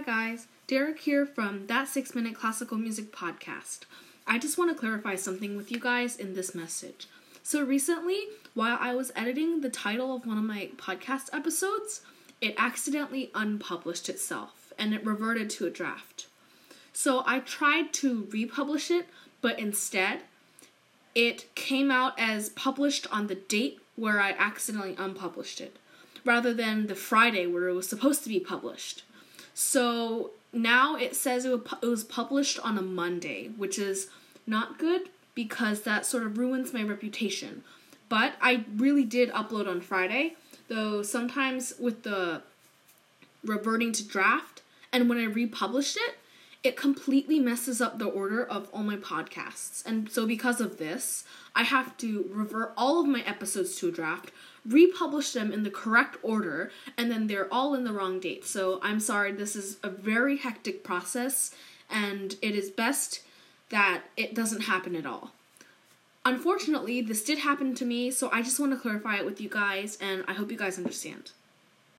Hi guys, Derek here from That Six Minute Classical Music Podcast. I just want to clarify something with you guys in this message. So, recently, while I was editing the title of one of my podcast episodes, it accidentally unpublished itself and it reverted to a draft. So, I tried to republish it, but instead, it came out as published on the date where I accidentally unpublished it, rather than the Friday where it was supposed to be published. So now it says it was published on a Monday, which is not good because that sort of ruins my reputation. But I really did upload on Friday, though sometimes with the reverting to draft and when I republished it, it completely messes up the order of all my podcasts. And so, because of this, I have to revert all of my episodes to a draft, republish them in the correct order, and then they're all in the wrong date. So, I'm sorry, this is a very hectic process, and it is best that it doesn't happen at all. Unfortunately, this did happen to me, so I just want to clarify it with you guys, and I hope you guys understand.